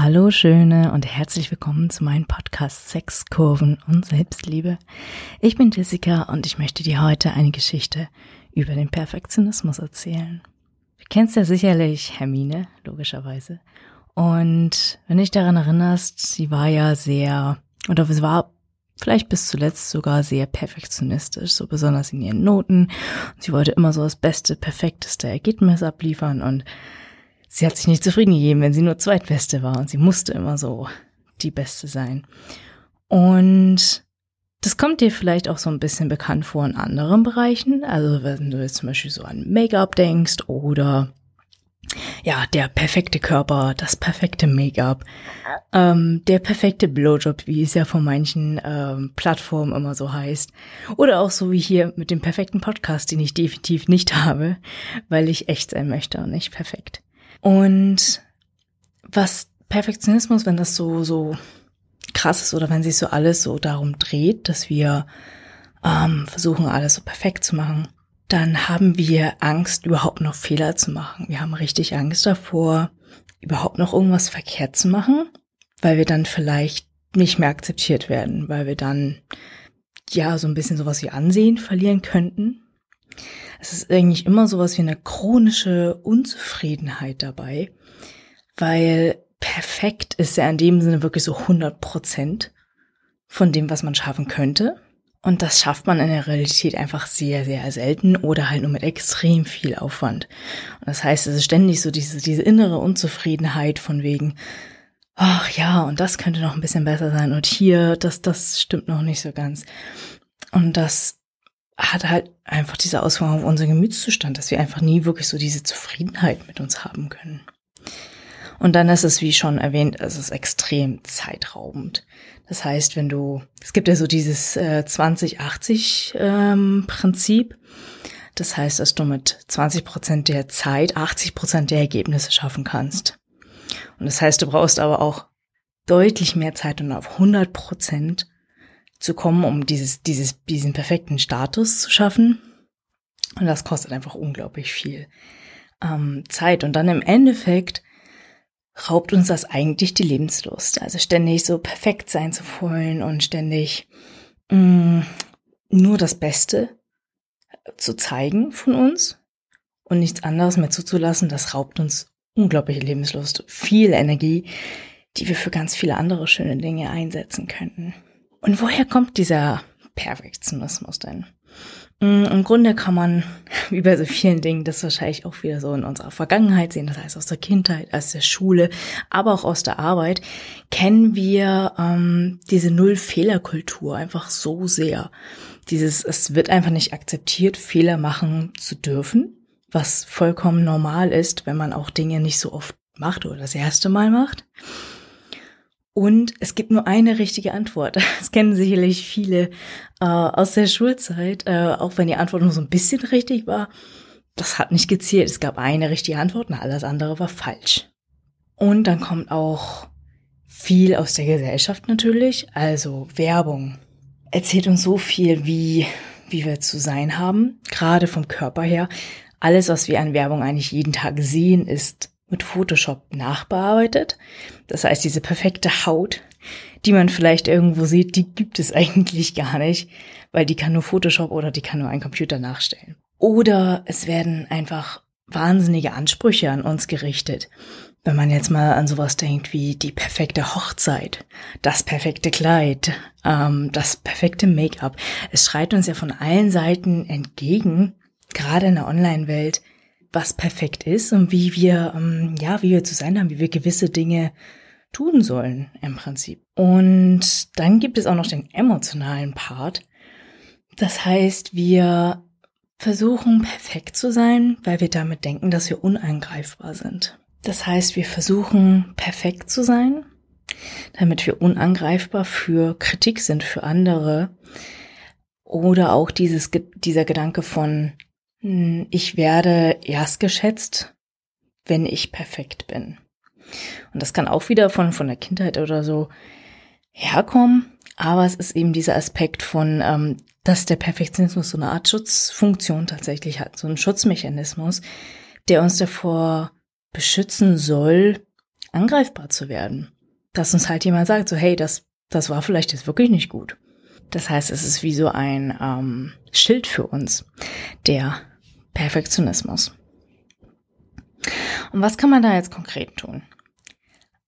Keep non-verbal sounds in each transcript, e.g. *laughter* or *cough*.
Hallo Schöne und herzlich willkommen zu meinem Podcast Sexkurven und Selbstliebe. Ich bin Jessica und ich möchte dir heute eine Geschichte über den Perfektionismus erzählen. Du kennst ja sicherlich Hermine, logischerweise. Und wenn dich daran erinnerst, sie war ja sehr, oder es war vielleicht bis zuletzt sogar sehr perfektionistisch, so besonders in ihren Noten. Sie wollte immer so das beste, perfekteste Ergebnis abliefern und sie hat sich nicht zufrieden gegeben, wenn sie nur Zweitbeste war und sie musste immer so die Beste sein. Und das kommt dir vielleicht auch so ein bisschen bekannt vor in anderen Bereichen. Also wenn du jetzt zum Beispiel so an Make-up denkst oder ja, der perfekte Körper, das perfekte Make-up, ähm, der perfekte Blowjob, wie es ja von manchen ähm, Plattformen immer so heißt. Oder auch so wie hier mit dem perfekten Podcast, den ich definitiv nicht *laughs* habe, weil ich echt sein möchte und nicht perfekt. Und was Perfektionismus, wenn das so, so krass ist oder wenn sich so alles so darum dreht, dass wir ähm, versuchen, alles so perfekt zu machen, dann haben wir Angst, überhaupt noch Fehler zu machen. Wir haben richtig Angst davor, überhaupt noch irgendwas verkehrt zu machen, weil wir dann vielleicht nicht mehr akzeptiert werden, weil wir dann ja so ein bisschen sowas wie Ansehen verlieren könnten. Es ist eigentlich immer sowas wie eine chronische Unzufriedenheit dabei, weil perfekt ist ja in dem Sinne wirklich so 100 Prozent von dem, was man schaffen könnte. Und das schafft man in der Realität einfach sehr, sehr selten oder halt nur mit extrem viel Aufwand. Und das heißt, es ist ständig so diese, diese innere Unzufriedenheit von wegen, ach ja, und das könnte noch ein bisschen besser sein und hier, das, das stimmt noch nicht so ganz. Und das hat halt einfach diese Auswirkung auf unseren Gemütszustand, dass wir einfach nie wirklich so diese Zufriedenheit mit uns haben können. Und dann ist es, wie schon erwähnt, es ist extrem zeitraubend. Das heißt, wenn du, es gibt ja so dieses äh, 20-80-Prinzip. Ähm, das heißt, dass du mit 20 Prozent der Zeit 80 Prozent der Ergebnisse schaffen kannst. Und das heißt, du brauchst aber auch deutlich mehr Zeit, um auf 100 Prozent zu kommen, um dieses, dieses, diesen perfekten Status zu schaffen. Und das kostet einfach unglaublich viel ähm, Zeit. Und dann im Endeffekt raubt uns das eigentlich die Lebenslust. Also ständig so perfekt sein zu wollen und ständig mh, mm, nur das Beste zu zeigen von uns und nichts anderes mehr zuzulassen, das raubt uns unglaubliche Lebenslust, viel Energie, die wir für ganz viele andere schöne Dinge einsetzen könnten. Und woher kommt dieser Perfektionismus denn? Mm, Im Grunde kann man, *laughs* wie bei so vielen Dingen, das wahrscheinlich auch wieder so in unserer Vergangenheit sehen, das heißt aus der Kindheit, aus der Schule, aber auch aus der Arbeit, kennen wir ähm, diese Null-Fehler-Kultur einfach so sehr. Dieses, es wird einfach nicht akzeptiert, Fehler machen zu dürfen, was vollkommen normal ist, wenn man auch Dinge nicht so oft macht oder das erste Mal macht. Und es gibt nur eine richtige Antwort. *laughs* Das kennen sicherlich viele äh, aus der Schulzeit, äh, auch wenn die Antwort nur so ein bisschen richtig war. Das hat nicht gezählt. Es gab eine richtige Antwort und alles andere war falsch. Und dann kommt auch viel aus der Gesellschaft natürlich, also Werbung. Erzählt uns so viel, wie, wie wir zu sein haben, gerade vom Körper her. Alles, was wir an Werbung eigentlich jeden Tag sehen, ist mit Photoshop nachbearbeitet. Das heißt, diese perfekte Haut, die man vielleicht irgendwo sieht, die gibt es *laughs* eigentlich gar nicht, weil die kann nur Photoshop oder die kann nur ein Computer nachstellen. Oder es werden einfach wahnsinnige Ansprüche an uns gerichtet. Wenn man jetzt mal an sowas denkt wie die perfekte Hochzeit, das perfekte Kleid, ähm, das perfekte Make-up. Es schreit uns ja von allen Seiten entgegen, gerade in der Online-Welt, was perfekt ist und wie wir, ähm, ja, wie wir zu sein haben, wie wir gewisse Dinge tun sollen im Prinzip. Und dann gibt es auch noch den emotionalen Part. Das heißt, wir versuchen perfekt zu sein, weil wir damit denken, dass wir unangreifbar sind. Das heißt, wir versuchen perfekt zu sein, damit wir unangreifbar für Kritik sind, für andere. Oder auch dieses, dieser Gedanke von, ich werde erst geschätzt, wenn ich perfekt bin. Und das kann auch wieder von, von der Kindheit oder so herkommen. Aber es ist eben dieser Aspekt von, ähm, dass der Perfektionismus so eine Art Schutzfunktion tatsächlich hat, so ein Schutzmechanismus, der uns davor beschützen soll, angreifbar zu werden. Dass uns halt jemand sagt, so hey, das, das war vielleicht jetzt wirklich nicht gut. Das heißt, es ist wie so ein ähm, Schild für uns, der Perfektionismus. Und was kann man da jetzt konkret tun?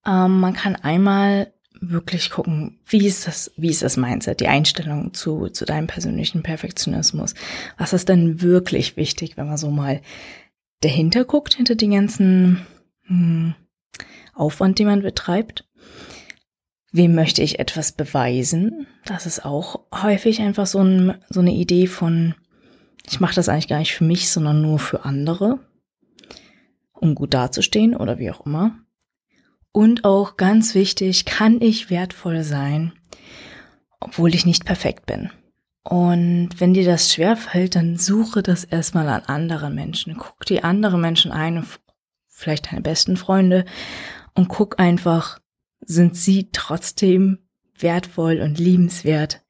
Ähm, man kann einmal wirklich gucken, wie ist das, wie ist das Mindset, die Einstellung zu, zu deinem persönlichen Perfektionismus? Was ist denn wirklich wichtig, wenn man so mal dahinter guckt, hinter den ganzen hm, Aufwand, den man betreibt? Wem möchte ich etwas beweisen? Das ist auch häufig einfach so, ein, so eine Idee von, ich mache das eigentlich gar nicht für mich, sondern nur für andere, um gut dazustehen oder wie auch immer. Und auch ganz wichtig, kann ich wertvoll sein, obwohl ich nicht perfekt bin. Und wenn dir das schwerfällt, dann suche das erstmal an anderen Menschen. Guck die anderen Menschen ein, vielleicht deine besten Freunde, und guck einfach, sind sie trotzdem wertvoll und liebenswert,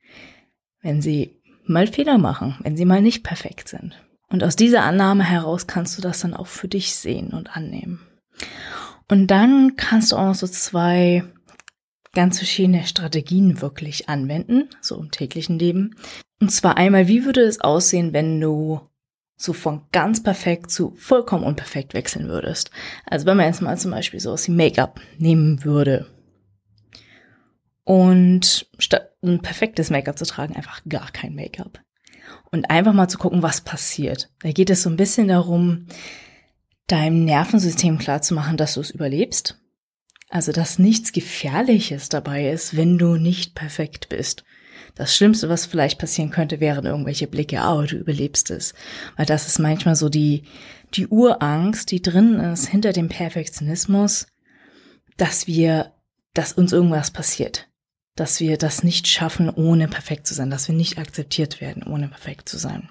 wenn sie mal Fehler machen, wenn sie mal nicht perfekt sind. Und aus dieser Annahme heraus kannst du das dann auch für dich sehen und annehmen. Und dann kannst du auch noch so zwei ganz verschiedene Strategien wirklich anwenden, so im täglichen Leben. Und zwar einmal, wie würde es aussehen, wenn du so von ganz perfekt zu vollkommen unperfekt wechseln würdest? Also wenn man jetzt mal zum Beispiel so aus wie Make-up nehmen würde. Und statt ein perfektes Make-up zu tragen, einfach gar kein Make-up. Und einfach mal zu gucken, was passiert. Da geht es so ein bisschen darum, deinem Nervensystem klarzumachen, dass du es überlebst. Also, dass nichts Gefährliches dabei ist, wenn du nicht perfekt bist. Das Schlimmste, was vielleicht passieren könnte, wären irgendwelche Blicke, oh, du überlebst es. Weil das ist manchmal so die, die Urangst, die drin ist hinter dem Perfektionismus, dass wir, dass uns irgendwas passiert. Dass wir das nicht schaffen, ohne perfekt zu sein. Dass wir nicht akzeptiert werden, ohne perfekt zu sein.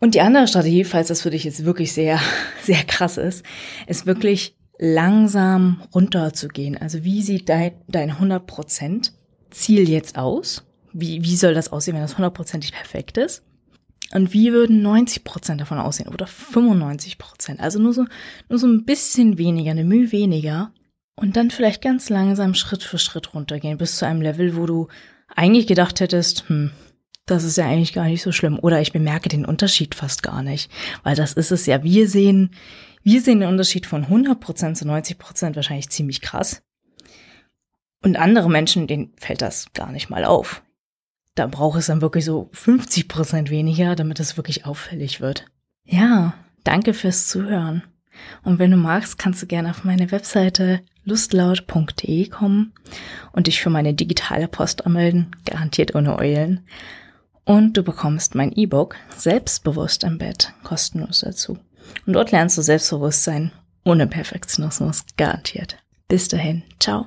Und die andere Strategie, falls das für dich jetzt wirklich sehr, *laughs* sehr krass ist, ist wirklich langsam runterzugehen. Also wie sieht dein, dein 100% Ziel jetzt aus? Wie, wie soll das aussehen, wenn das hundertprozentig perfekt ist? Und wie würden 90% davon aussehen oder 95 Also nur so, nur so ein bisschen weniger, eine Mühe weniger. Und dann vielleicht ganz langsam Schritt für Schritt runtergehen bis zu einem Level, wo du eigentlich gedacht hättest, hm, das ist ja eigentlich gar nicht so schlimm. Oder ich bemerke den Unterschied fast gar nicht. Weil das ist es ja. Wir sehen, wir sehen den Unterschied von 100% zu 90% wahrscheinlich ziemlich krass. Und andere Menschen, denen fällt das gar nicht mal auf. Da braucht es dann wirklich so 50% weniger, damit es wirklich auffällig wird. Ja, danke fürs Zuhören. Und wenn du magst, kannst du gerne auf meine Webseite lustlaut.de kommen und dich für meine digitale Post anmelden, garantiert ohne Eulen. Und du bekommst mein E-Book Selbstbewusst im Bett kostenlos dazu. Und dort lernst du Selbstbewusstsein ohne Perfektionismus garantiert. Bis dahin, ciao.